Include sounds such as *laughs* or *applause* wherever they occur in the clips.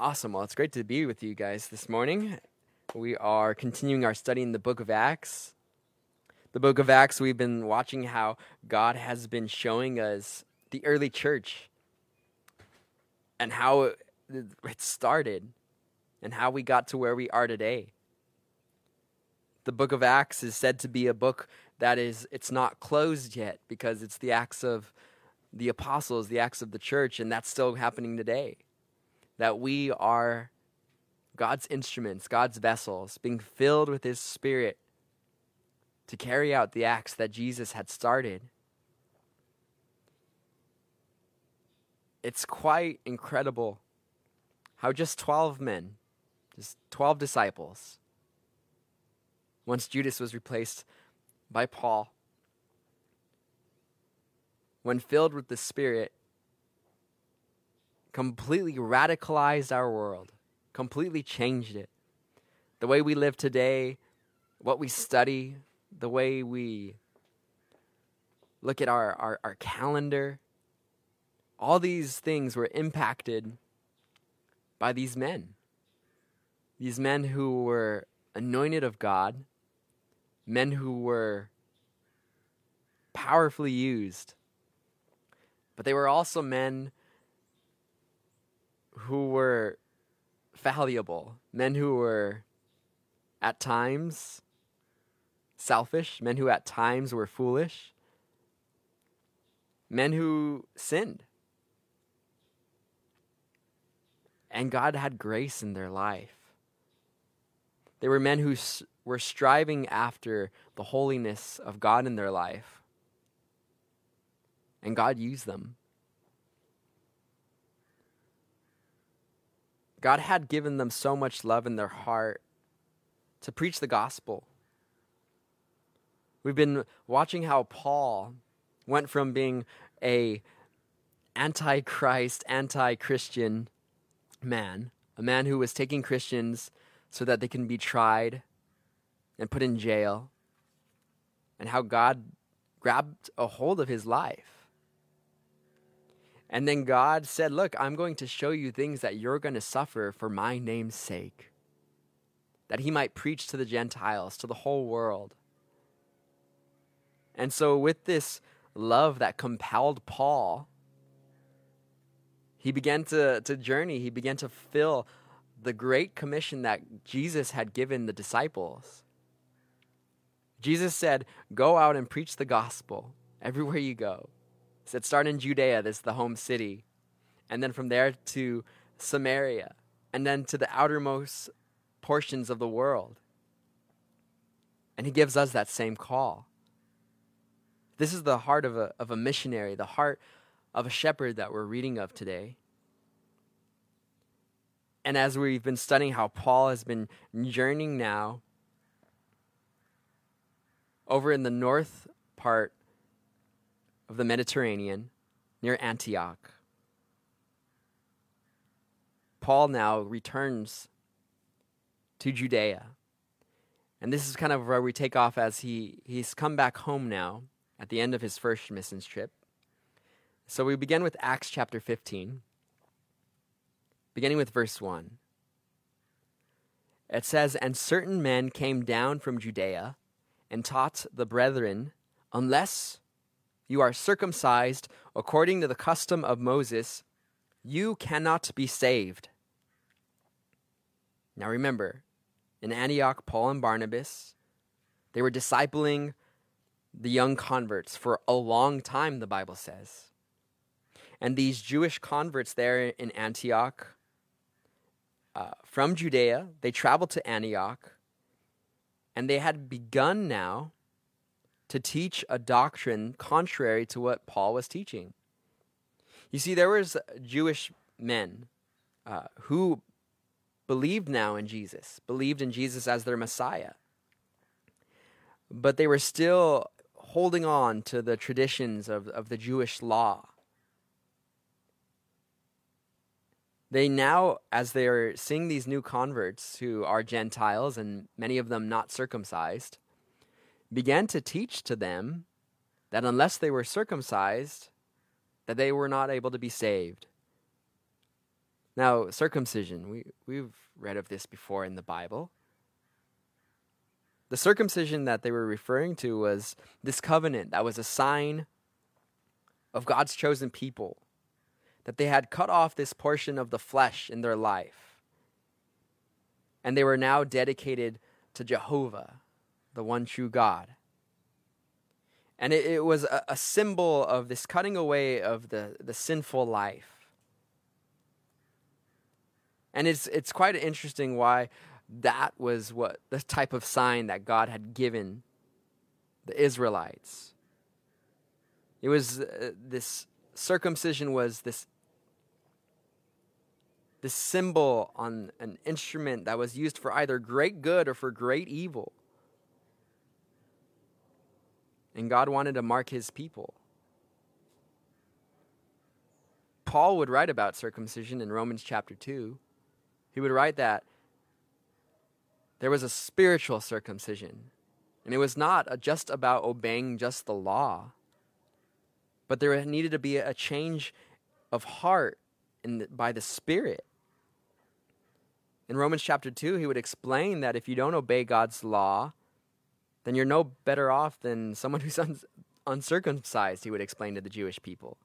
Awesome. Well, it's great to be with you guys this morning. We are continuing our study in the book of Acts. The book of Acts, we've been watching how God has been showing us the early church and how it, started and how we got to where we are today. The book of Acts is said to be a book that is it's not closed yet because it's the acts of the apostles, the acts of the church and that's still happening today that we are God's instruments, God's vessels, being filled with His Spirit to carry out the acts that Jesus had started. It's quite incredible how just 12 men, just 12 disciples, once Judas was replaced by Paul, when filled with the Spirit, completely radicalized our world, completely changed it. The way we live today, what we study, the way we look at our, our, our calendar, all these things were impacted by these men. These men who were anointed of God, men who were powerfully used, but they were also men who were fallible, men who were at times selfish, men who at times were foolish, men who sinned. And God had grace in their life. They were men who were striving after the holiness of God in their life. And God used them. God had given them so much love in their heart to preach the gospel. We've been watching how Paul went from being a anti-Christ, anti-Christian man, a man who was taking Christians so that they can be tried and put in jail, and how God grabbed a hold of his life and then God said, Look, I'm going to show you things that you're going to suffer for my name's sake, that he might preach to the Gentiles, to the whole world. And so, with this love that compelled Paul, he began to, to journey, he began to fill the great commission that Jesus had given the disciples. Jesus said, Go out and preach the gospel everywhere you go said start in Judea, this is the home city, and then from there to Samaria, and then to the outermost portions of the world. And he gives us that same call. This is the heart of a, of a missionary, the heart of a shepherd that we're reading of today. And as we've been studying how Paul has been journeying now over in the north part of the Mediterranean near Antioch. Paul now returns to Judea. And this is kind of where we take off as he, he's come back home now at the end of his first missions trip. So we begin with Acts chapter 15, beginning with verse 1. It says, And certain men came down from Judea and taught the brethren, unless you are circumcised according to the custom of Moses, you cannot be saved. Now remember, in Antioch, Paul and Barnabas, they were discipling the young converts for a long time, the Bible says. And these Jewish converts there in Antioch, uh, from Judea, they traveled to Antioch, and they had begun now to teach a doctrine contrary to what Paul was teaching. You see, there was Jewish men uh, who believed now in Jesus, believed in Jesus as their Messiah, but they were still holding on to the traditions of, of the Jewish law. They now, as they're seeing these new converts who are Gentiles and many of them not circumcised, began to teach to them that unless they were circumcised, that they were not able to be saved. Now, circumcision, we, we've read of this before in the Bible. The circumcision that they were referring to was this covenant that was a sign of God's chosen people, that they had cut off this portion of the flesh in their life, and they were now dedicated to Jehovah, the one true God. And it, it was a, a symbol of this cutting away of the, the sinful life. And it's, it's quite interesting why that was what the type of sign that God had given the Israelites. It was uh, this circumcision was this this symbol on an instrument that was used for either great good or for great evil. And God wanted to mark his people. Paul would write about circumcision in Romans chapter 2. He would write that there was a spiritual circumcision. And it was not just about obeying just the law, but there needed to be a change of heart the, by the Spirit. In Romans chapter 2, he would explain that if you don't obey God's law, then you're no better off than someone *laughs* who's un- uncircumcised, he would explain to the Jewish people.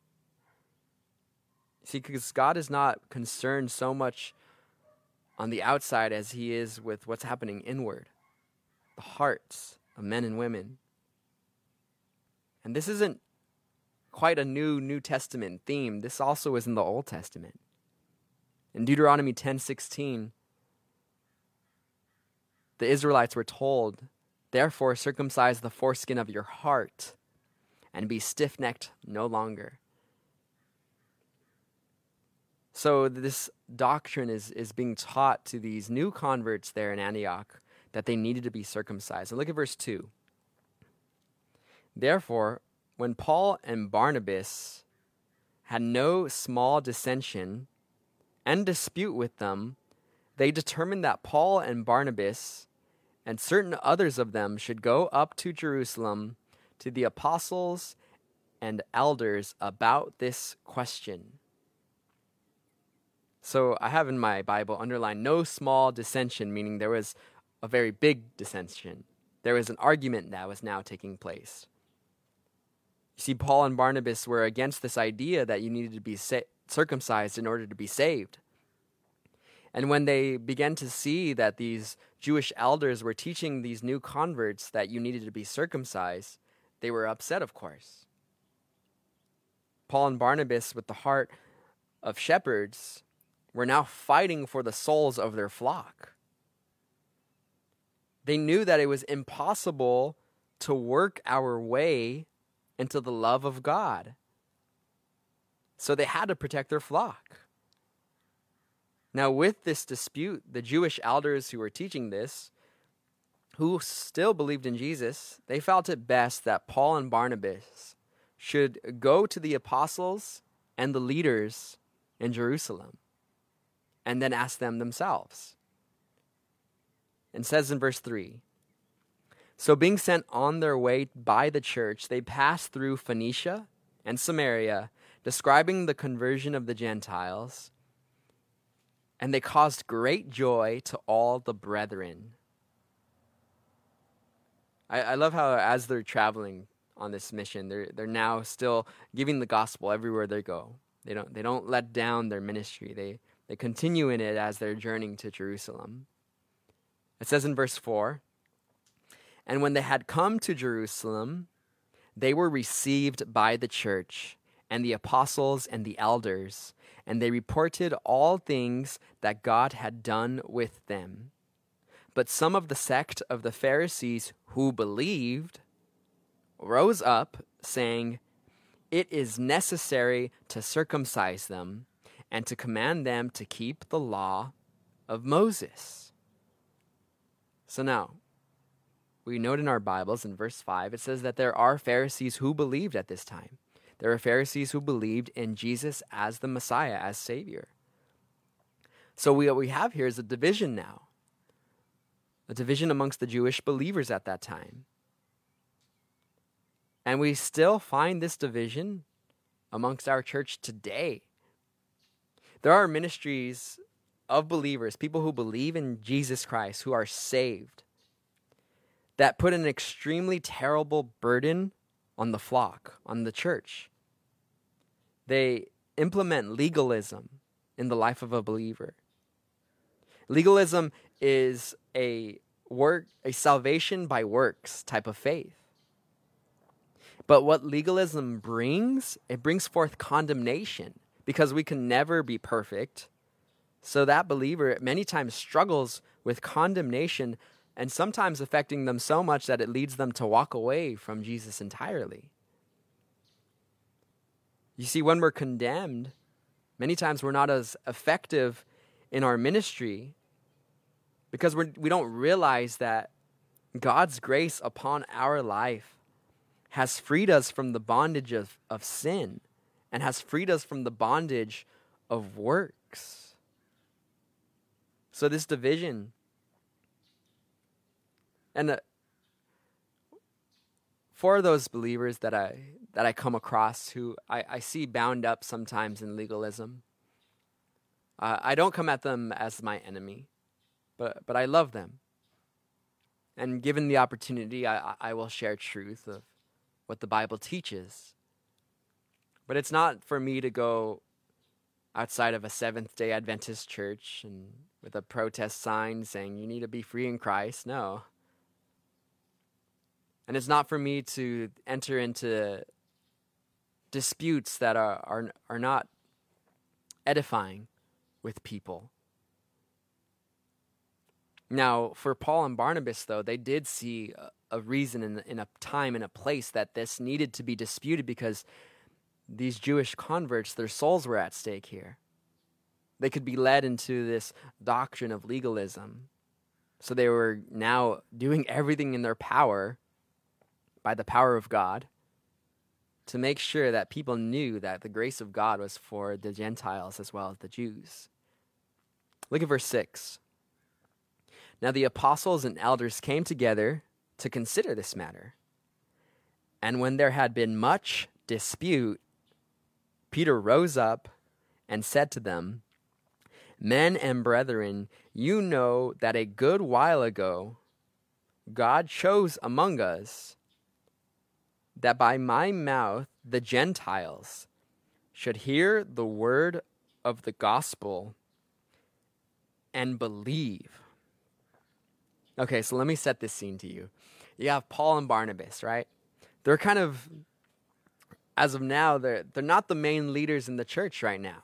See, because God is not concerned so much on the outside as he is with what's happening inward, the hearts of men and women. And this isn't quite a new New Testament theme. This also is in the Old Testament. In Deuteronomy 10:16, the Israelites were told, "Therefore circumcise the foreskin of your heart and be stiff-necked no longer." So this doctrine is, is being taught to these new converts there in Antioch that they needed to be circumcised. And look at verse 2. Therefore, when Paul and Barnabas had no small dissension and dispute with them, they determined that Paul and Barnabas and certain others of them should go up to Jerusalem to the apostles and elders about this question. So I have in my Bible underlined no small dissension, meaning there was a very big dissension. There was an argument that was now taking place. You see, Paul and Barnabas were against this idea that you needed to be sa- circumcised in order to be saved. And when they began to see that these Jewish elders were teaching these new converts that you needed to be circumcised, they were upset, of course. Paul and Barnabas, with the heart of shepherds, were now fighting for the souls of their flock. They knew that it was impossible to work our way into the love of God. So they had to protect their flock. Now, with this dispute, the Jewish elders who were teaching this, who still believed in Jesus, they felt it best that Paul and Barnabas should go to the apostles and the leaders in Jerusalem and then ask them themselves. And says in verse 3 So, being sent on their way by the church, they passed through Phoenicia and Samaria, describing the conversion of the Gentiles, and they caused great joy to all the brethren. I, I love how, as they're traveling on this mission, they're, they're now still giving the gospel everywhere they go. They don't, they don't let down their ministry. They, they continue in it as they're journeying to Jerusalem. It says in verse 4 And when they had come to Jerusalem, they were received by the church and the apostles and the elders, and they reported all things that God had done with them. But some of the sect of the Pharisees who believed rose up, saying, It is necessary to circumcise them and to command them to keep the law of Moses. So now, we note in our Bibles in verse 5, it says that there are Pharisees who believed at this time. There are Pharisees who believed in Jesus as the Messiah, as Savior. So we, what we have here is a division now, a division amongst the Jewish believers at that time. And we still find this division amongst our church today. There are ministries of believers, people who believe in Jesus Christ, who are saved, that put an extremely terrible burden on the flock, on the church. They implement legalism in the life of a believer. Legalism is a work a salvation by works type of faith. But what legalism brings, it brings forth condemnation because we can never be perfect. So that believer many times struggles with condemnation and sometimes affecting them so much that it leads them to walk away from Jesus entirely. You see, when we're condemned, many times we're not as effective in our ministry because we're, we don't realize that God's grace upon our life has freed us from the bondage of, of sin and has freed us from the bondage of works. So, this division and uh, for those believers that I that I come across who I, I see bound up sometimes in legalism, uh, I don't come at them as my enemy, but but I love them. And given the opportunity, I, I will share truth of what the Bible teaches. But it's not for me to go outside of a Seventh day Adventist church and with a protest sign saying you need to be free in Christ. No. And it's not for me to enter into disputes that are, are, are not edifying with people. Now, for Paul and Barnabas, though, they did see a, reason in, in a time and a place that this needed to be disputed because these Jewish converts, their souls were at stake here. They could be led into this doctrine of legalism. So they were now doing everything in their power by the power of God to make sure that people knew that the grace of God was for the Gentiles as well as the Jews. Look at verse 6. Now the apostles and elders came together to consider this matter. And when there had been much dispute, Peter rose up and said to them, Men and brethren, you know that a good while ago God chose among us that by my mouth the Gentiles should hear the word of the gospel and believe. Okay, so let me set this scene to you. You have Paul and Barnabas, right? They're kind of, as of now, they're, they're not the main leaders in the church right now.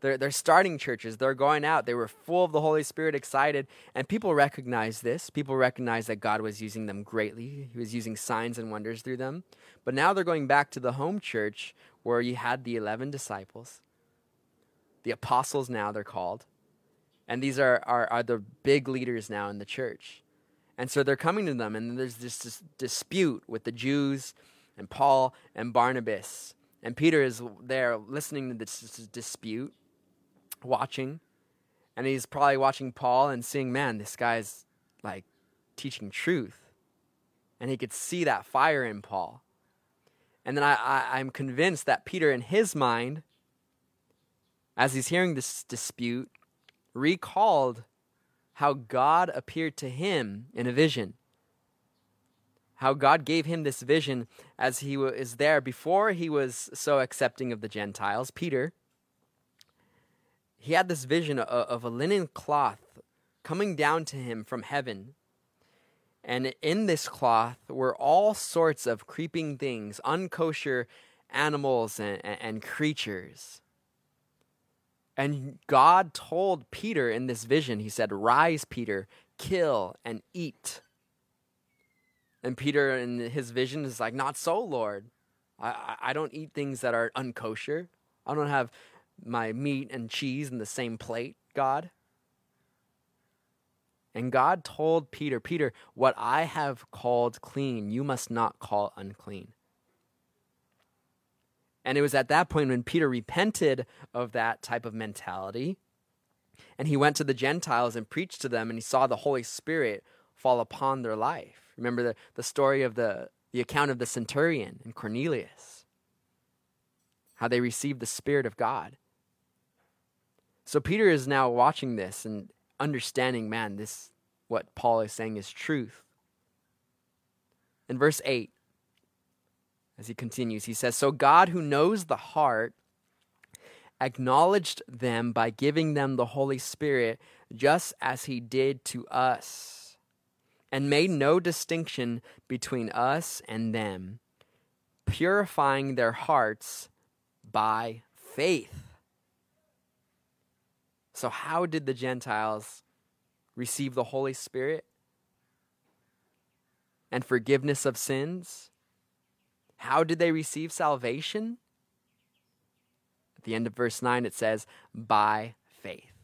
They're, they're starting churches. They're going out. They were full of the Holy Spirit, excited. And people recognize this. People recognize that God was using them greatly. He was using signs and wonders through them. But now they're going back to the home church where you had the 11 disciples, the apostles now they're called. And these are, are, are the big leaders now in the church. And so they're coming to them, and there's this, this dispute with the Jews and Paul and Barnabas. And Peter is there listening to this dispute watching, and he's probably watching Paul and seeing, man, this guy's like teaching truth. And he could see that fire in Paul. And then I, I, I'm convinced that Peter, in his mind, as he's hearing this dispute, recalled how God appeared to him in a vision. How God gave him this vision as he was there before he was so accepting of the Gentiles. Peter, he had this vision of, of a linen cloth coming down to him from heaven. And in this cloth were all sorts of creeping things, unkosher animals and, and, creatures. And God told Peter in this vision, He said, Rise, Peter, kill and eat. And Peter, in his vision, is like, Not so, Lord. I, I don't eat things that are unkosher. I don't have my meat and cheese in the same plate, God? And God told Peter, Peter, what I have called clean, you must not call unclean. And it was at that point when Peter repented of that type of mentality. And he went to the Gentiles and preached to them, and he saw the Holy Spirit fall upon their life. Remember the, the story of the, the account of the centurion and Cornelius, how they received the Spirit of God. So Peter is now watching this and understanding, man, this what Paul is saying is truth. In verse 8, as he continues, he says, So God, who knows the heart, acknowledged them by giving them the Holy Spirit, just as he did to us, and made no distinction between us and them, purifying their hearts by faith. So, how did the Gentiles receive the Holy Spirit and forgiveness of sins? How did they receive salvation? At the end of verse 9, it says, by faith.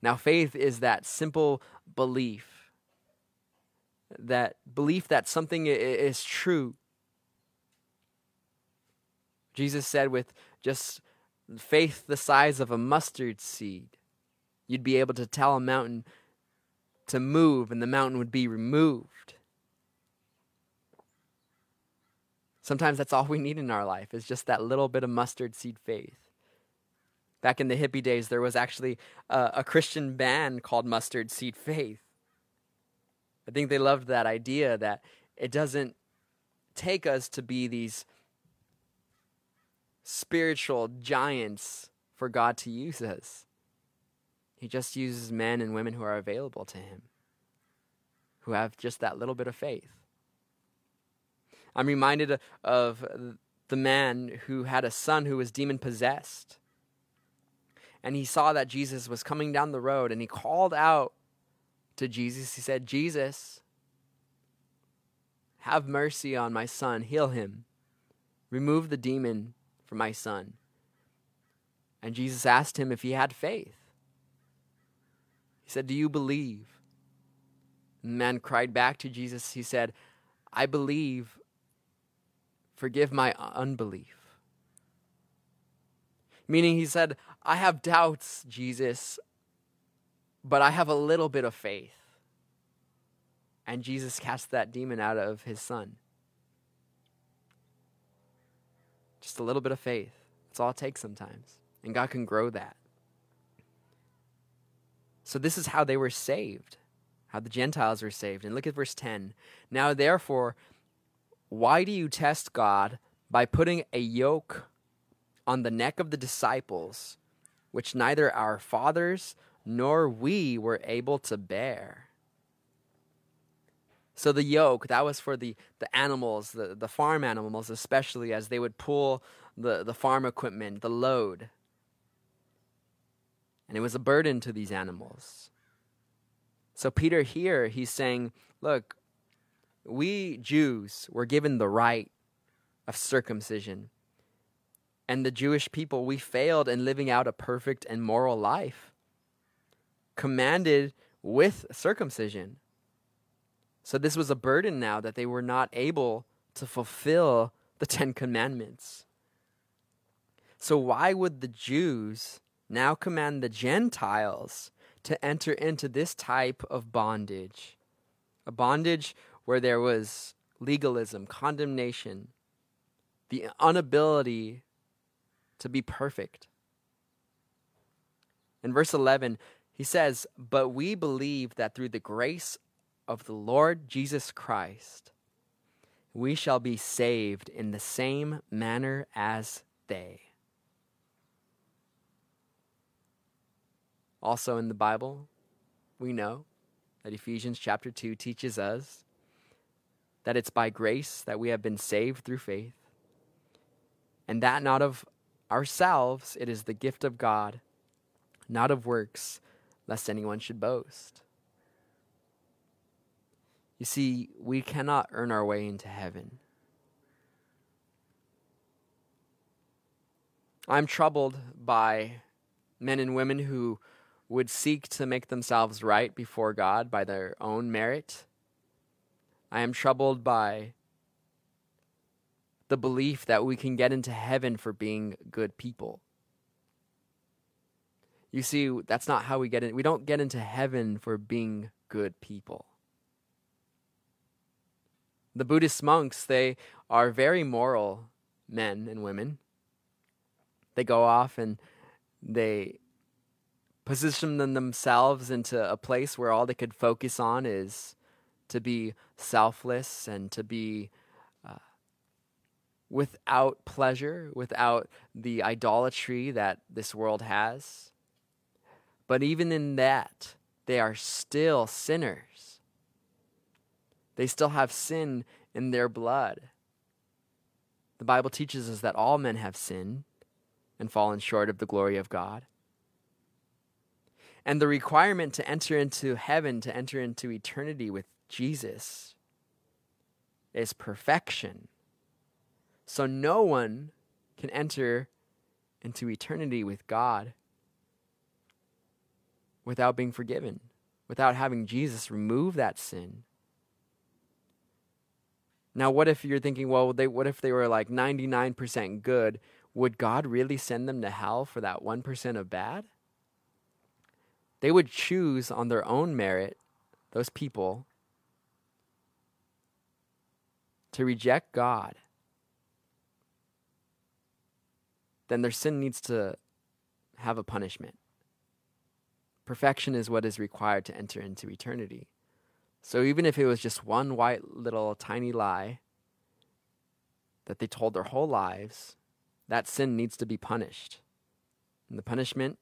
Now, faith is that simple belief, that belief that something is true. Jesus said, with just faith the size of a mustard seed, you'd be able to tell a mountain to move and the mountain would be removed. Sometimes that's all we need in our life is just that little bit of mustard seed faith. Back in the hippie days, there was actually a, a Christian band called Mustard Seed Faith. I think they loved that idea that it doesn't take us to be these spiritual giants for God to use us. He just uses men and women who are available to Him, who have just that little bit of faith. I'm reminded of the man who had a son who was demon possessed. And he saw that Jesus was coming down the road and he called out to Jesus. He said, Jesus, have mercy on my son, heal him, remove the demon from my son. And Jesus asked him if he had faith. He said, Do you believe? And the man cried back to Jesus. He said, I believe, Forgive my unbelief. Meaning, he said, I have doubts, Jesus, but I have a little bit of faith. And Jesus cast that demon out of his son. Just a little bit of faith. That's all it takes sometimes. And God can grow that. So, this is how they were saved, how the Gentiles were saved. And look at verse 10. Now, therefore, why do you test God by putting a yoke on the neck of the disciples, which neither our fathers nor we were able to bear? So the yoke, that was for the, the animals, the, the farm animals, especially as they would pull the, the farm equipment, the load. And it was a burden to these animals. So Peter here, he's saying, look, we Jews were given the rite of circumcision. And the Jewish people, we failed in living out a perfect and moral life, commanded with circumcision. So this was a burden now that they were not able to fulfill the Ten Commandments. So why would the Jews now command the Gentiles to enter into this type of bondage? A bondage where there was legalism, condemnation, the inability to be perfect. In verse 11, he says, But we believe that through the grace of the Lord Jesus Christ, we shall be saved in the same manner as they. Also in the Bible, we know that Ephesians chapter 2 teaches us that it's by grace that we have been saved through faith, and that not of ourselves, it is the gift of God, not of works, lest anyone should boast. You see, we cannot earn our way into heaven. I'm troubled by men and women who would seek to make themselves right before God by their own merit I am troubled by the belief that we can get into heaven for being good people. You see, that's not how we get in. We don't get into heaven for being good people. The Buddhist monks, they are very moral men and women. They go off and they positioned themselves into a place where all they could focus on is to be selfless and to be uh, without pleasure, without the idolatry that this world has. But even in that, they are still sinners. They still have sin in their blood. The Bible teaches us that all men have sinned and fallen short of the glory of God. And the requirement to enter into heaven, to enter into eternity with Jesus, is perfection. So no one can enter into eternity with God without being forgiven, without having Jesus remove that sin. Now, what if you're thinking, well, they, what if they were like 99% good? Would God really send them to hell for that 1% of bad? They would choose on their own merit, those people, to reject God. Then their sin needs to have a punishment. Perfection is what is required to enter into eternity. So even if it was just one white little tiny lie that they told their whole lives, that sin needs to be punished. And the punishment,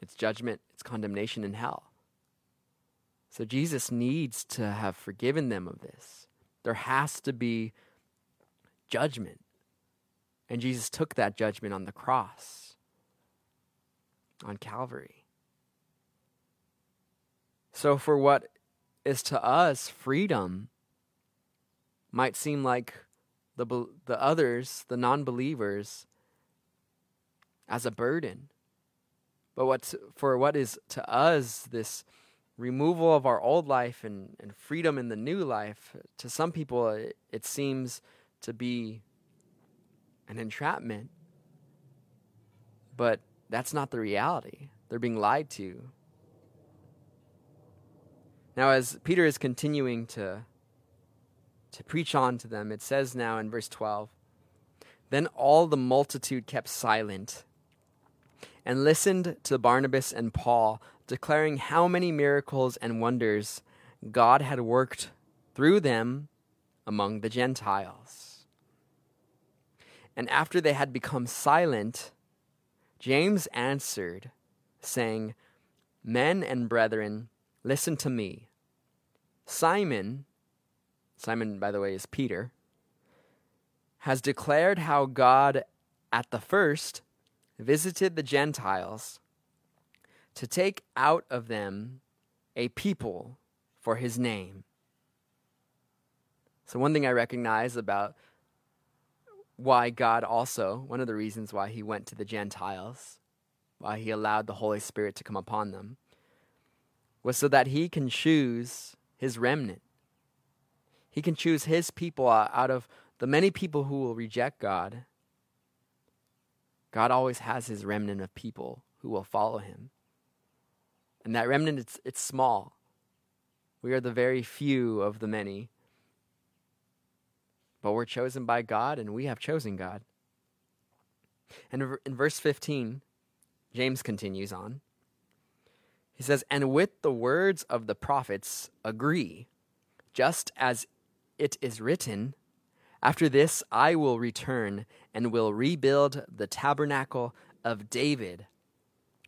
it's judgment, it's condemnation in hell. So Jesus needs to have forgiven them of this. There has to be judgment. And Jesus took that judgment on the cross, on Calvary. So, for what is to us freedom might seem like the, the others, the non believers, as a burden. But what's, for what is to us this removal of our old life and, and freedom in the new life, to some people it, it seems to be an entrapment. But that's not the reality. They're being lied to. Now, as Peter is continuing to, to preach on to them, it says now in verse 12 Then all the multitude kept silent and listened to Barnabas and Paul, declaring how many miracles and wonders God had worked through them among the Gentiles. And after they had become silent, James answered, saying, Men and brethren, Listen to me. Simon, Simon, by the way, is Peter, has declared how God at the first visited the Gentiles to take out of them a people for his name. So, one thing I recognize about why God also, one of the reasons why he went to the Gentiles, why he allowed the Holy Spirit to come upon them, was so that he can choose his remnant. He can choose his people out of the many people who will reject God. God always has his remnant of people who will follow him. And that remnant, it's, it's small. We are the very few of the many. But we're chosen by God, and we have chosen God. And in verse 15, James continues on. He says, And with the words of the prophets agree, just as it is written, After this I will return and will rebuild the tabernacle of David,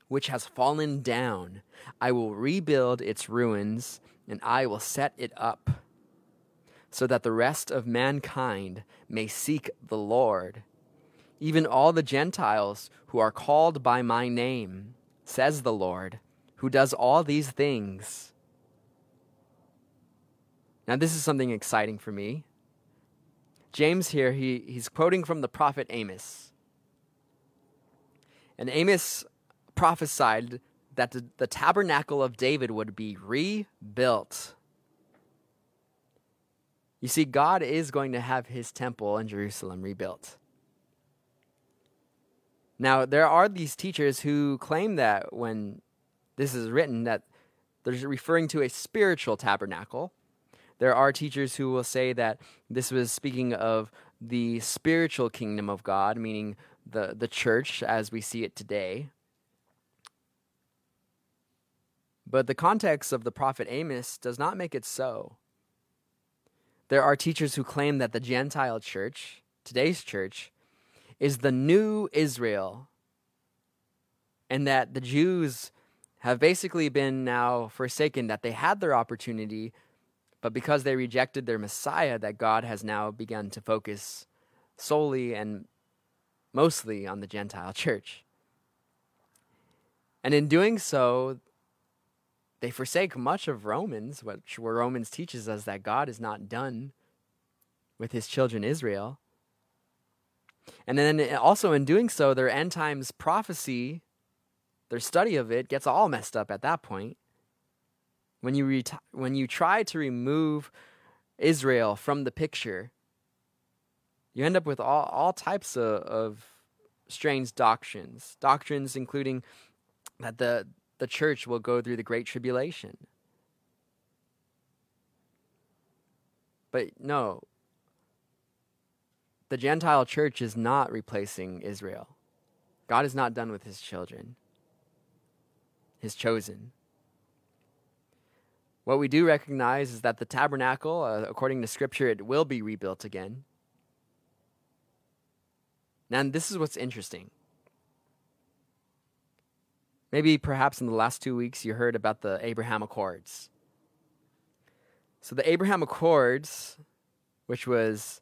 which has fallen down. I will rebuild its ruins, and I will set it up, so that the rest of mankind may seek the Lord, even all the Gentiles who are called by my name, says the Lord who does all these things. Now, this is something exciting for me. James here, he, he's quoting from the prophet Amos. And Amos prophesied that the, the tabernacle of David would be rebuilt. You see, God is going to have his temple in Jerusalem rebuilt. Now, there are these teachers who claim that when this is written that they're referring to a spiritual tabernacle. There are teachers who will say that this was speaking of the spiritual kingdom of God, meaning the, the church as we see it today. But the context of the prophet Amos does not make it so. There are teachers who claim that the Gentile church, today's church, is the new Israel, and that the Jews have basically been now forsaken, that they had their opportunity, but because they rejected their Messiah, that God has now begun to focus solely and mostly on the Gentile *laughs* church. And in doing so, they forsake much of Romans, which where Romans teaches us that God is not done with his children Israel. And then also in doing so, their end times prophecy, their study of it gets all messed up at that point. When you reti- when you try to remove Israel from the picture, you end up with all, all types of, of strange doctrines. Doctrines including that the, the church will go through the Great Tribulation. But no, the Gentile church is not replacing Israel. God is not done with his children, his chosen. What we do recognize is that the tabernacle, uh, according to Scripture, it will be rebuilt again. Now, this is what's interesting. Maybe perhaps in the last two weeks you heard about the Abraham Accords. So, the Abraham Accords, which was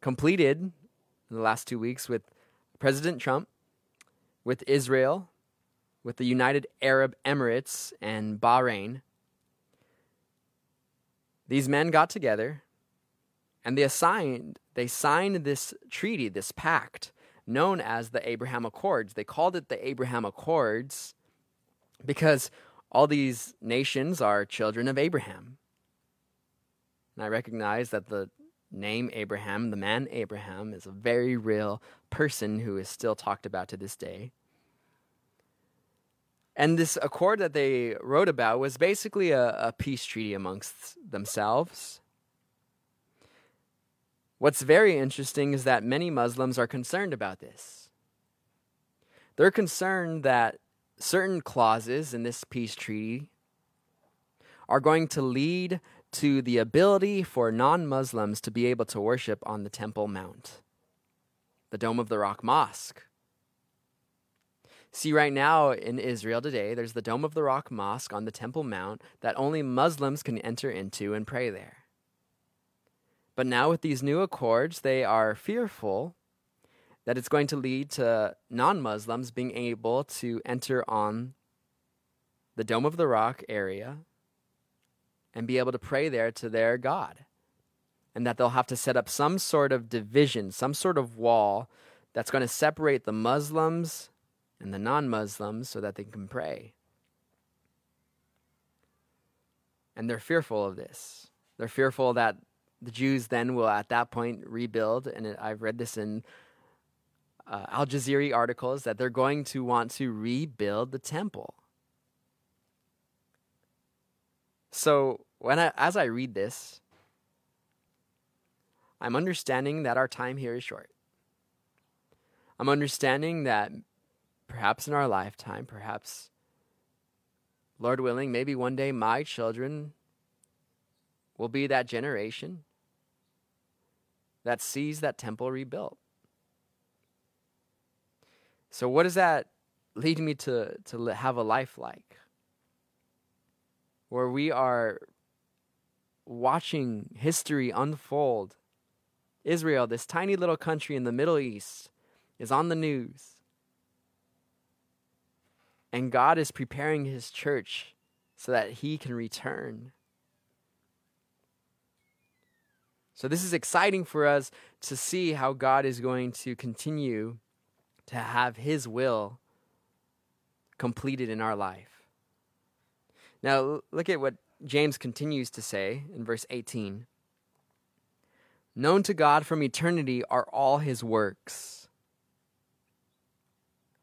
completed in the last two weeks with President Trump, with Israel, with the United Arab Emirates, and Bahrain. These men got together and they assigned they signed this treaty, this pact known as the Abraham Accords. They called it the Abraham Accords because all these nations are children of Abraham. And I recognize that the name Abraham, the man Abraham, is a very real person who is still talked about to this day. And this accord that they wrote about was basically a, a peace treaty amongst themselves. What's very interesting is that many Muslims are concerned about this. They're concerned that certain clauses in this peace treaty are going to lead to the ability for non Muslims to be able to worship on the Temple Mount, the Dome of the Rock Mosque. See, right now in Israel today, there's the Dome of the Rock Mosque on the Temple Mount that only Muslims can enter into and pray there. But now, with these new accords, they are fearful that it's going to lead to non Muslims being able to enter on the Dome of the Rock area and be able to pray there to their God. And that they'll have to set up some sort of division, some sort of wall that's going to separate the Muslims and the non Muslims so that they can pray. And they're fearful of this. They're fearful that the Jews then will at that point rebuild, and it, I've read this in uh, Al Jazeera articles that they're going to want to rebuild the temple. So when I, as I read this, I'm understanding that our time here is short. I'm understanding that perhaps in our lifetime, perhaps, Lord willing, maybe one day my children will be that generation that sees that temple rebuilt. So, what does that lead me to, to have a life like? Where we are watching history unfold. Israel, this tiny little country in the Middle East, is on the news. And God is preparing his church so that he can return. So, this is exciting for us to see how God is going to continue to have His will completed in our life. Now, look at what James continues to say in verse 18 Known to God from eternity are all His works.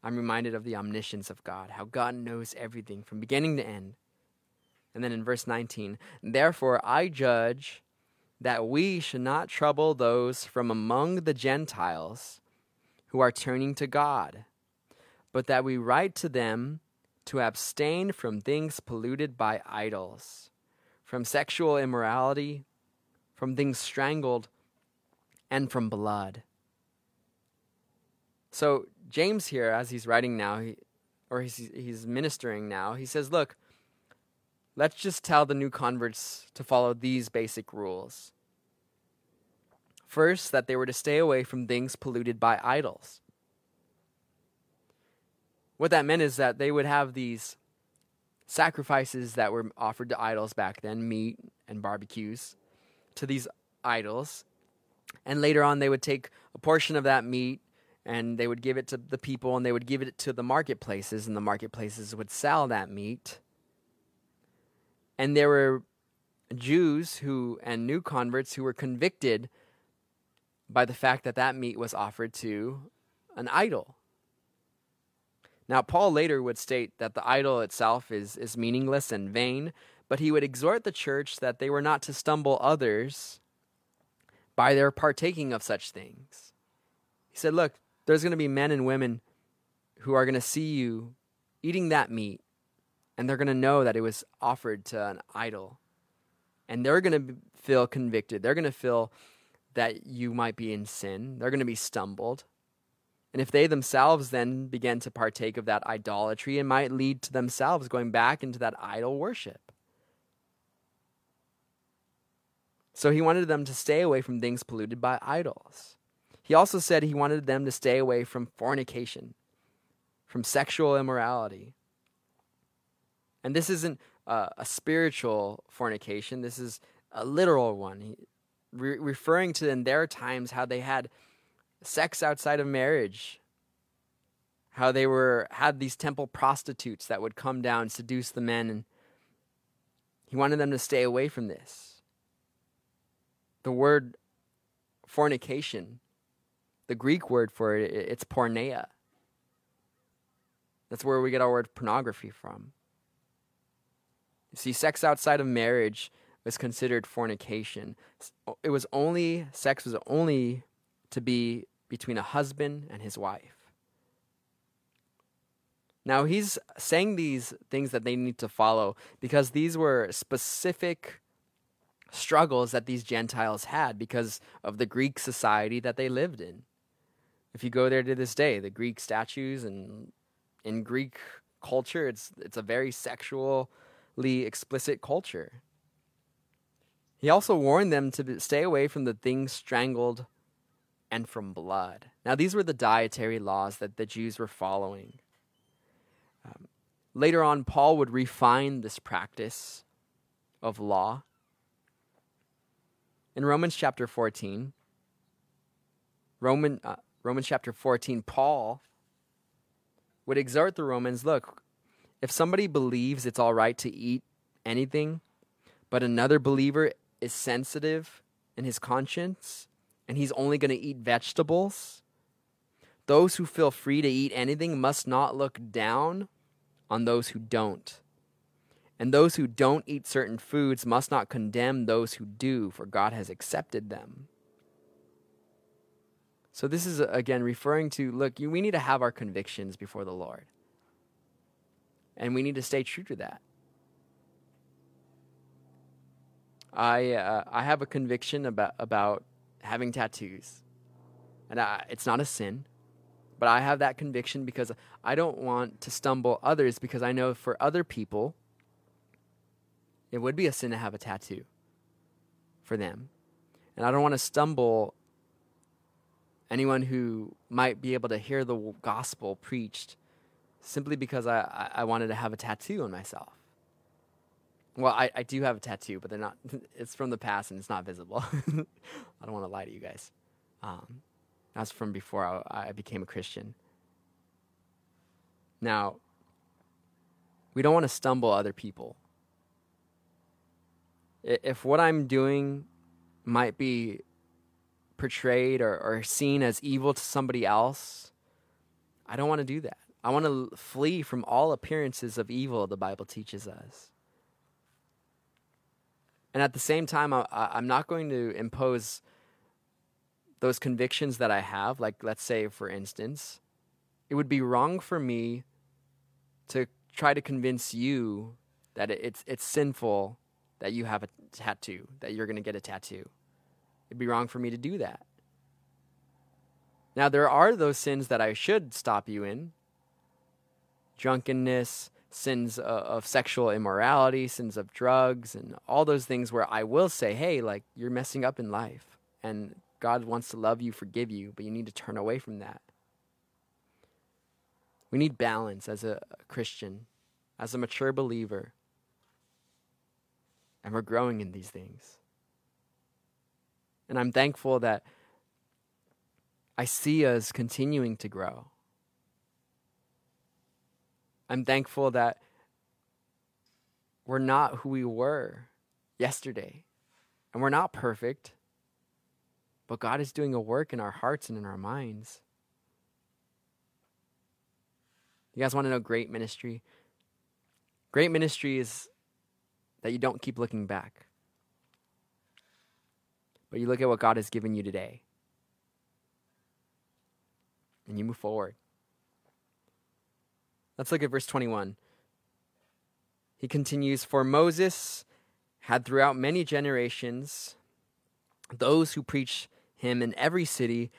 I'm reminded of the omniscience of God, how God knows everything from beginning to end. And then in verse 19, therefore I judge that we should not trouble those from among the Gentiles who are turning to God, but that we write to them to abstain from things polluted by idols, from sexual immorality, from things strangled, and from blood. So, James here, as he's writing now, he, or he's, he's ministering now, he says, Look, let's just tell the new converts to follow these basic rules. First, that they were to stay away from things polluted by idols. What that meant is that they would have these sacrifices that were offered to idols back then, meat and barbecues, to these idols. And later on, they would take a portion of that meat and they would give it to the people and they would give it to the marketplaces, and the marketplaces would sell that meat. And there were Jews who and new converts who were convicted by the fact that that meat was offered to an idol. Now, Paul later would state that the idol itself is, is meaningless and vain, but he would exhort the church that they were not to stumble others by their partaking of such things. He said, Look, there's going to be men and women who are going to see you eating that meat, and they're going to know that it was offered to an idol. And they're going to feel convicted. They're going to feel that you might be in sin. They're going to be stumbled. And if they themselves then begin to partake of that idolatry, it might lead to themselves going back into that idol worship. So he wanted them to stay away from things polluted by idols. He also said he wanted them to stay away from fornication, from sexual immorality. And this isn't uh, a spiritual fornication, this is a literal one. He, re- referring to in their times how they had sex outside of marriage how they were had these temple prostitutes that would come down seduce the men and he wanted them to stay away from this the word fornication the greek word for it it's porneia that's where we get our word pornography from you see sex outside of marriage was considered fornication it was only sex was only to be between a husband and his wife. Now, he's saying these things that they need to follow because these were specific struggles that these Gentiles had because of the Greek society that they lived in. If you go there to this day, the Greek statues and in Greek culture, it's, it's a very sexually explicit culture. He also warned them to stay away from the things strangled and from blood. Now, these were the dietary laws that the Jews were following. Um, later on, Paul would refine this practice of law. In Romans chapter 14, Roman, uh, Romans chapter 14, Paul would exhort the Romans look, if somebody believes it's all right to eat anything, but another believer is sensitive in his conscience, and he's only going to eat vegetables. Those who feel free to eat anything must not look down on those who don't. And those who don't eat certain foods must not condemn those who do, for God has accepted them. So, this is again referring to look, we need to have our convictions before the Lord. And we need to stay true to that. I, uh, I have a conviction about, about having tattoos. And I, it's not a sin, but I have that conviction because I don't want to stumble others because I know for other people, it would be a sin to have a tattoo for them. And I don't want to stumble anyone who might be able to hear the gospel preached simply because I, I wanted to have a tattoo on myself. Well, I, I do have a tattoo, but they're not. *laughs* It's from the past and it's not visible. *laughs* I don't want to lie to you guys. Um, that's from before I, I became a Christian. Now, we don't want to stumble other people. If what I'm doing might be portrayed or, or seen as evil to somebody else, I don't want to do that. I want to flee from all appearances of evil, the Bible teaches us. And at the same time, I, I'm not going to impose those convictions that I have. Like, let's say, for instance, it would be wrong for me to try to convince you that it's it's sinful that you have a tattoo, that you're going to get a tattoo. It'd be wrong for me to do that. Now, there are those sins that I should stop you in drunkenness, sins of sexual immorality, sins of drugs, and all those things where I will say, hey, like, you're messing up in life. And God wants to love you, forgive you, but you need to turn away from that. We need balance as a Christian, as a mature believer. And we're growing in these things. And I'm thankful that I see us continuing to grow. I'm thankful that we're not who we were yesterday. And we're not perfect. But God is doing a work in our hearts and in our minds. You guys want to know great ministry? Great ministry is that you don't keep looking back, but you look at what God has given you today and you move forward. Let's look at verse 21. He continues For Moses had throughout many generations those who preach him in every city,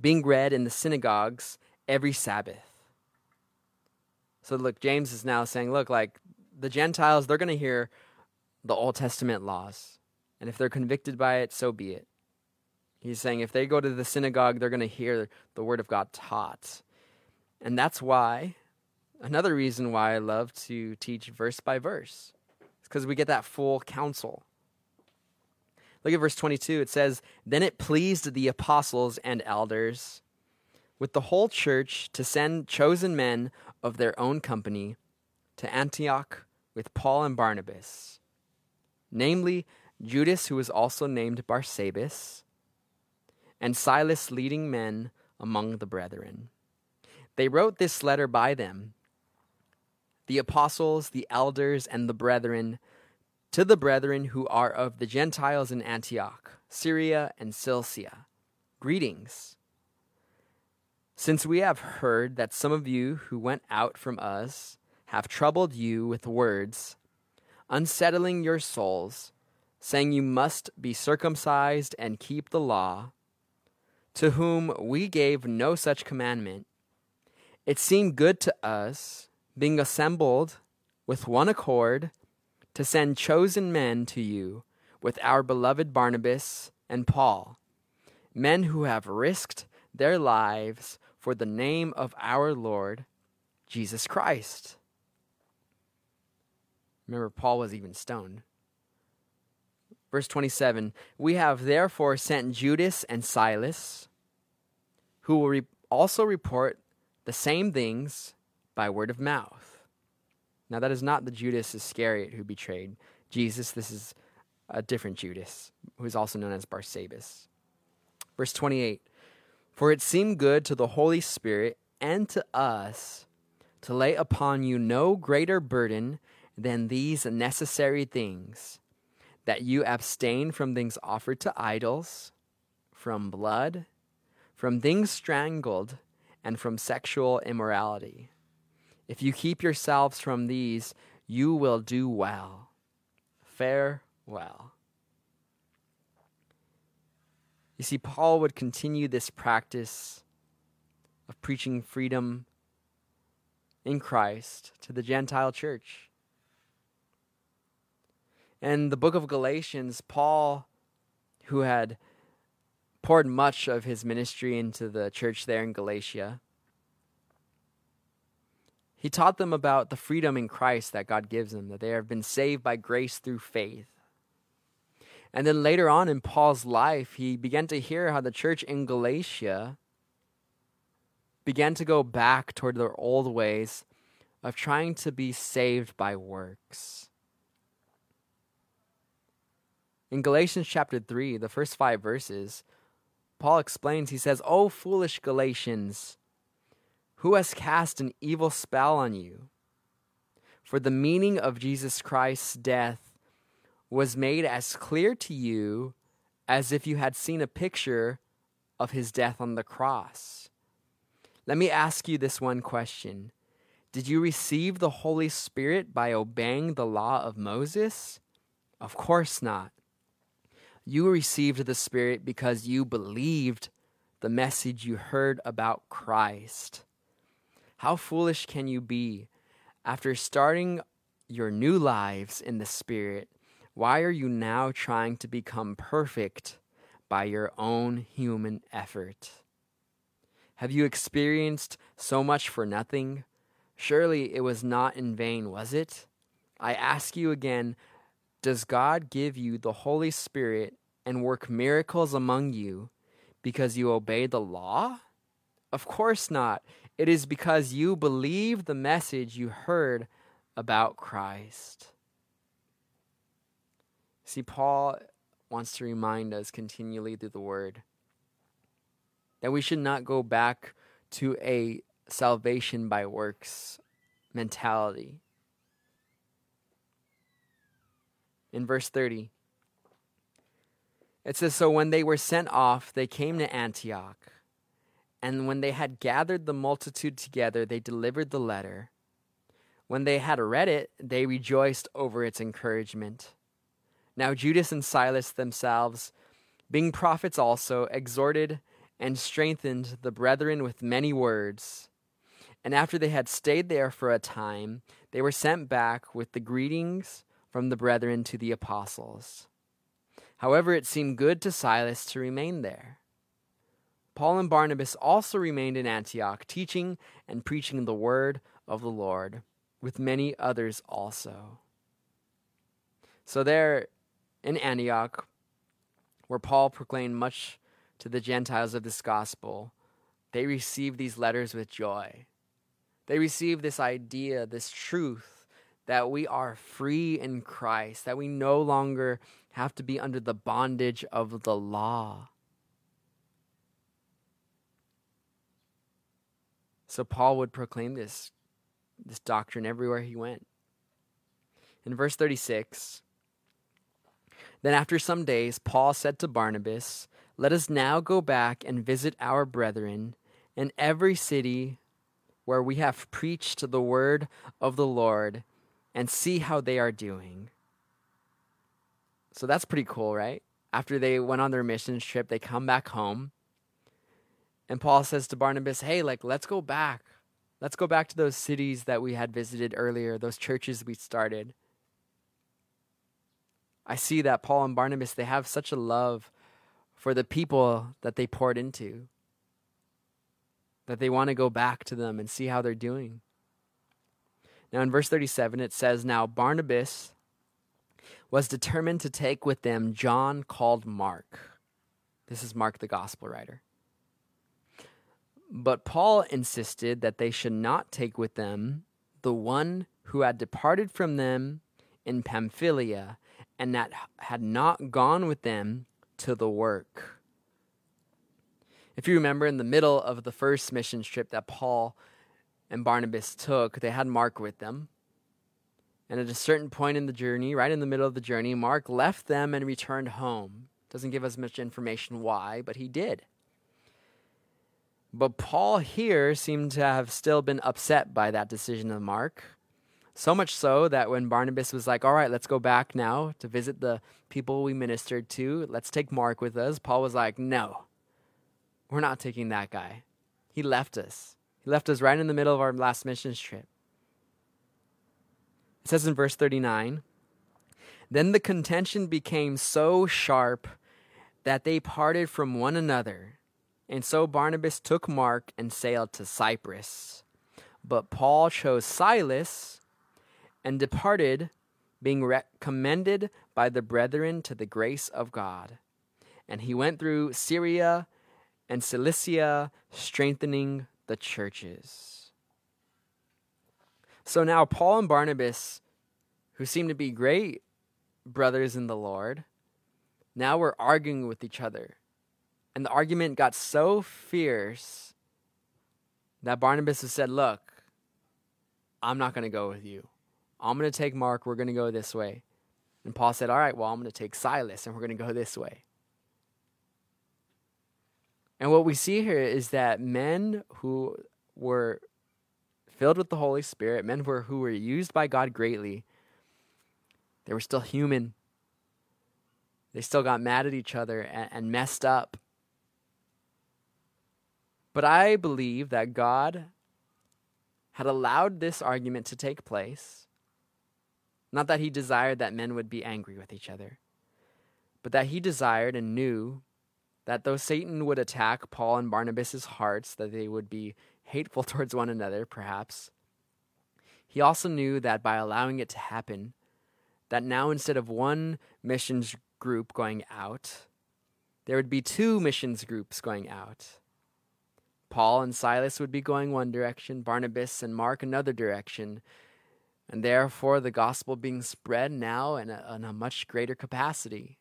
being read in the synagogues every Sabbath. So, look, James is now saying, look, like the Gentiles, they're going to hear the Old Testament laws. And if they're convicted by it, so be it. He's saying if they go to the synagogue, they're going to hear the word of God taught. And that's why, another reason why I love to teach verse by verse, is because we get that full counsel. Look at verse 22. It says, Then it pleased the apostles and elders with the whole church to send chosen men of their own company to Antioch with Paul and Barnabas, namely Judas, who was also named Barsabas and Silas leading men among the brethren. They wrote this letter by them, the apostles, the elders, and the brethren, to the brethren who are of the Gentiles in Antioch, Syria, and Cilicia. Greetings. Since we have heard that some of you who went out from us have troubled you with words, unsettling your souls, saying you must be circumcised and keep the law, to whom we gave no such commandment, it seemed good to us, being assembled with one accord, to send chosen men to you with our beloved Barnabas and Paul, men who have risked their lives for the name of our Lord Jesus Christ. Remember, Paul was even stoned. Verse 27 We have therefore sent Judas and Silas who will re- also report the same things by word of mouth. Now, that is not the Judas Iscariot who betrayed Jesus. This is a different Judas, who is also known as Barsabas. Verse 28 For it seemed good to the Holy Spirit and to us to lay upon you no greater burden than these necessary things that you abstain from things offered to idols, from blood from things strangled, and from sexual immorality. If you keep yourselves from these, you will do well. Farewell. You see, Paul would continue this practice of preaching freedom in Christ to the Gentile church. And the book of Galatians, Paul, who had poured much of his ministry into the church there in Galatia. He taught them about the freedom in Christ that God gives them, that they have been saved by grace through faith. And then later on in Paul's life, he began to hear how the church in Galatia began to go back toward their old ways of trying to be saved by works. In Galatians chapter 3, the first five verses, Paul explains, he says, O foolish Galatians, who has cast an evil spell on you? For the meaning of Jesus Christ's death was made as clear to you as if you had seen a picture of his death on the cross. Let me ask you this one question Did you receive the Holy Spirit by obeying the law of Moses? Of course not. You received the Spirit because you believed the message you heard about Christ. How foolish can you be? After starting your new lives in the Spirit, why are you now trying to become perfect by your own human effort? Have you experienced so much for nothing? Surely it was not in vain, was it? I ask you again Does God give you the Holy Spirit and work miracles among you because you obey the law? Of course not. It is because you believe the message you heard about Christ. See, Paul wants to remind us continually through the word that we should not go back to a salvation by works mentality. In verse 30, it says So when they were sent off, they came to Antioch. And when they had gathered the multitude together, they delivered the letter. When they had read it, they rejoiced over its encouragement. Now Judas and Silas themselves, being prophets also, exhorted and strengthened the brethren with many words. And after they had stayed there for a time, they were sent back with the greetings from the brethren to the apostles. However, it seemed good to Silas to remain there. Paul and Barnabas also remained in Antioch, teaching and preaching the word of the Lord, with many others also. So, there in Antioch, where Paul proclaimed much to the Gentiles of this gospel, they received these letters with joy. They received this idea, this truth that we are free in Christ, that we no longer have to be under the bondage of the law. So Paul would proclaim this, this doctrine everywhere he went. In verse 36, then after some days, Paul said to Barnabas, Let us now go back and visit our brethren in every city where we have preached the word of the Lord and see how they are doing. So that's pretty cool, right? After they went on their mission trip, they come back home and Paul says to Barnabas, Hey, like, let's go back. Let's go back to those cities that we had visited earlier, those churches we started. I see that Paul and Barnabas, they have such a love for the people that they poured into, that they want to go back to them and see how they're doing. Now, in verse 37, it says, Now Barnabas was determined to take with them John called Mark. This is Mark, the gospel writer. But Paul insisted that they should not take with them the one who had departed from them in Pamphylia and that had not gone with them to the work. If you remember, in the middle of the first mission trip that Paul and Barnabas took, they had Mark with them. And at a certain point in the journey, right in the middle of the journey, Mark left them and returned home. Doesn't give us much information why, but he did. But Paul here seemed to have still been upset by that decision of Mark. So much so that when Barnabas was like, All right, let's go back now to visit the people we ministered to, let's take Mark with us, Paul was like, No, we're not taking that guy. He left us. He left us right in the middle of our last missions trip. It says in verse 39 Then the contention became so sharp that they parted from one another and so Barnabas took Mark and sailed to Cyprus. But Paul chose Silas and departed, being recommended by the brethren to the grace of God. And he went through Syria and Cilicia, strengthening the churches. So now Paul and Barnabas, who seem to be great brothers in the Lord, now we're arguing with each other and the argument got so fierce that Barnabas has said, Look, I'm not going to go with you. I'm going to take Mark. We're going to go this way. And Paul said, All right, well, I'm going to take Silas and we're going to go this way. And what we see here is that men who were filled with the Holy Spirit, men were, who were used by God greatly, they were still human. They still got mad at each other and, and messed up. But I believe that God had allowed this argument to take place. Not that he desired that men would be angry with each other, but that he desired and knew that though Satan would attack Paul and Barnabas' hearts, that they would be hateful *laughs* towards one another, perhaps, he also knew that by allowing it to happen, that now instead of one missions group going out, there would be two missions groups going out. Paul and Silas would be going one direction, Barnabas and Mark another direction, and therefore the gospel being spread now in a, in a much greater capacity.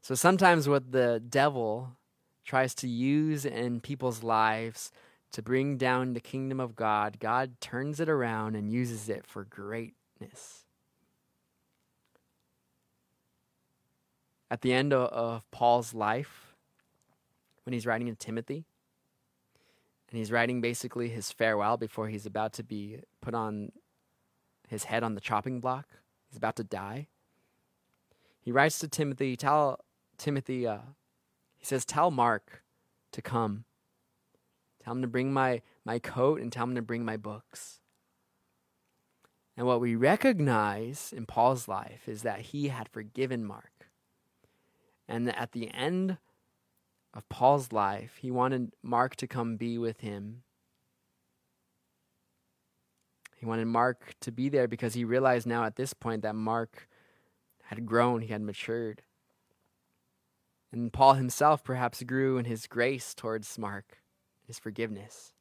So sometimes what the devil tries to use in people's lives to bring down the kingdom of God, God turns it around and uses it for greatness. At the end of, of Paul's life, when he's writing to Timothy, and he's writing basically his farewell before he's about to be put on his head on the chopping block. He's about to die. He writes to Timothy, tell Timothy, uh, he says, tell Mark to come. Tell him to bring my, my coat and tell him to bring my books. And what we recognize in Paul's life is that he had forgiven Mark. And that at the end of Paul's life, he wanted Mark to come be with him. He wanted Mark to be there because he realized now at this point that Mark had grown, he had matured. And Paul himself perhaps grew in his grace towards Mark, his forgiveness.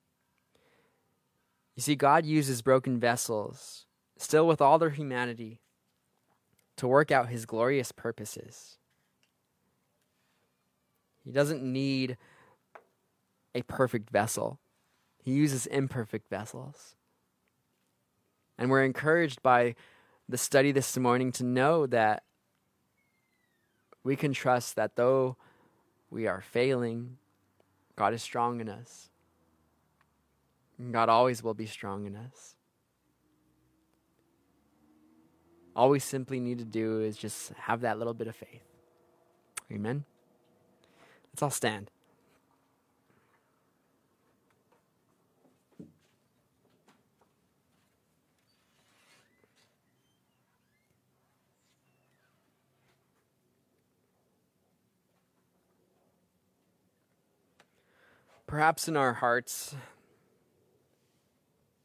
You see, God uses broken vessels, still with all their humanity, to work out his glorious purposes. He doesn't need a perfect vessel, He uses imperfect vessels. And we're encouraged by the study this morning to know that we can trust that though we are failing, God is strong in us. God always will be strong in us. All we simply need to do is just have that little bit of faith. Amen. Let's all stand. Perhaps in our hearts,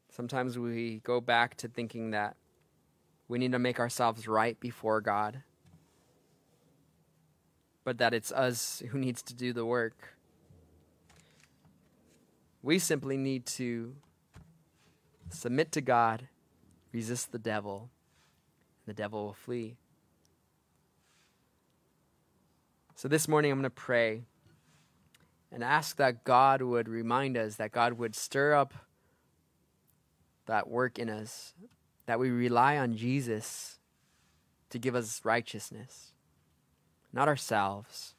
sometimes we go back to thinking that we need to make ourselves right before God but that it's us who needs to do the work. We simply need to submit to God, resist the devil, and the devil will flee. So this morning I'm going to pray and ask that God would remind us, that God would stir up that work in us, that we rely on Jesus to give us righteousness not ourselves.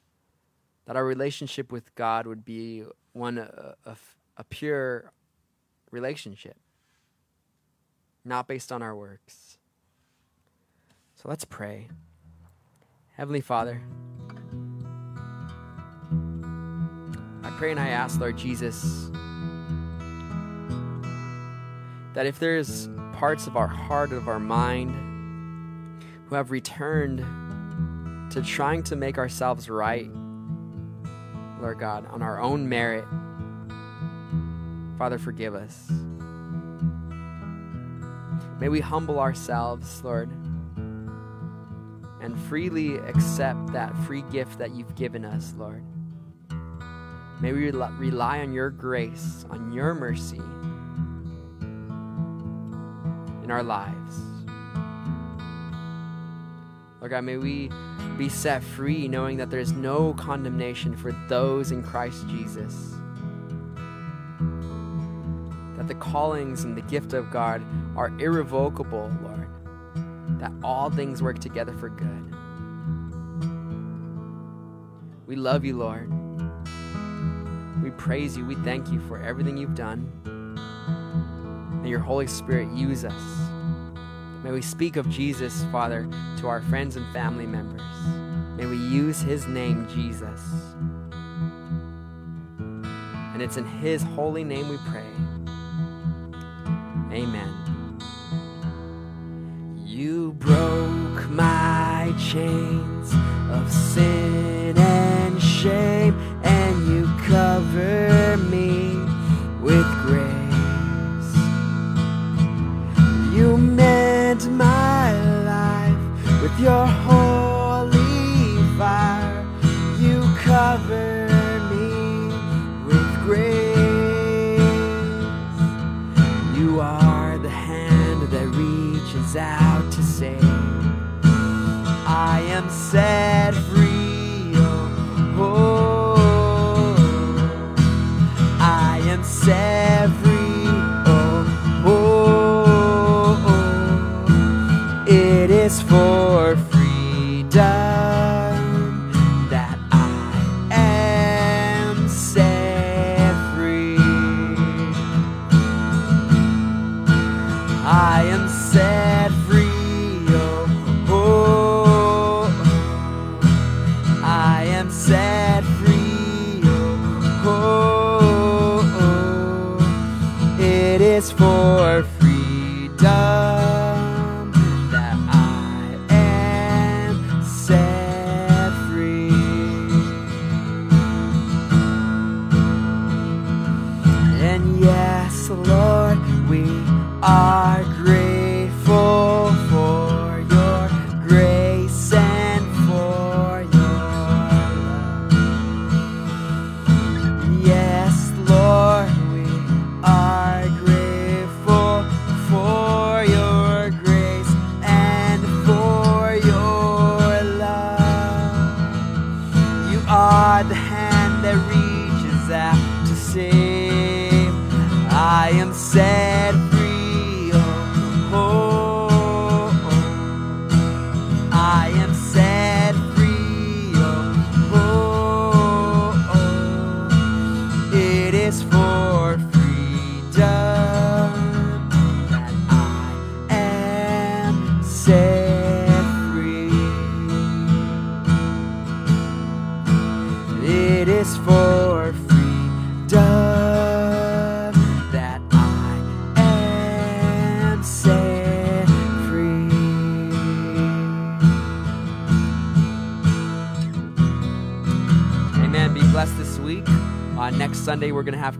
That our relationship with God would be one uh, of a pure relationship, not based on our works. So let's pray. Heavenly Father, I pray and I ask, Lord Jesus, that if there's parts of our heart, of our mind, who have returned to trying to make ourselves right, Lord God, on our own merit. Father, forgive us. May we humble ourselves, Lord, and freely accept that free gift that you've given us, Lord. May we rely on your grace, on your mercy in our lives. Lord God, may we be set free knowing that there is no condemnation for those in Christ Jesus. That the callings and the gift of God are irrevocable, Lord. That all things work together for good. We love you, Lord. We praise you. We thank you for everything you've done. May your Holy Spirit use us. May we speak of Jesus, Father, to our friends and family members. May we use his name, Jesus. And it's in his holy name we pray. Amen. You broke my chains of sin and shame, and you cover me with grace. You mend my life with your holy fire. You cover me with grace. You are the hand that reaches out to save. I am set is for Sunday, we're going to have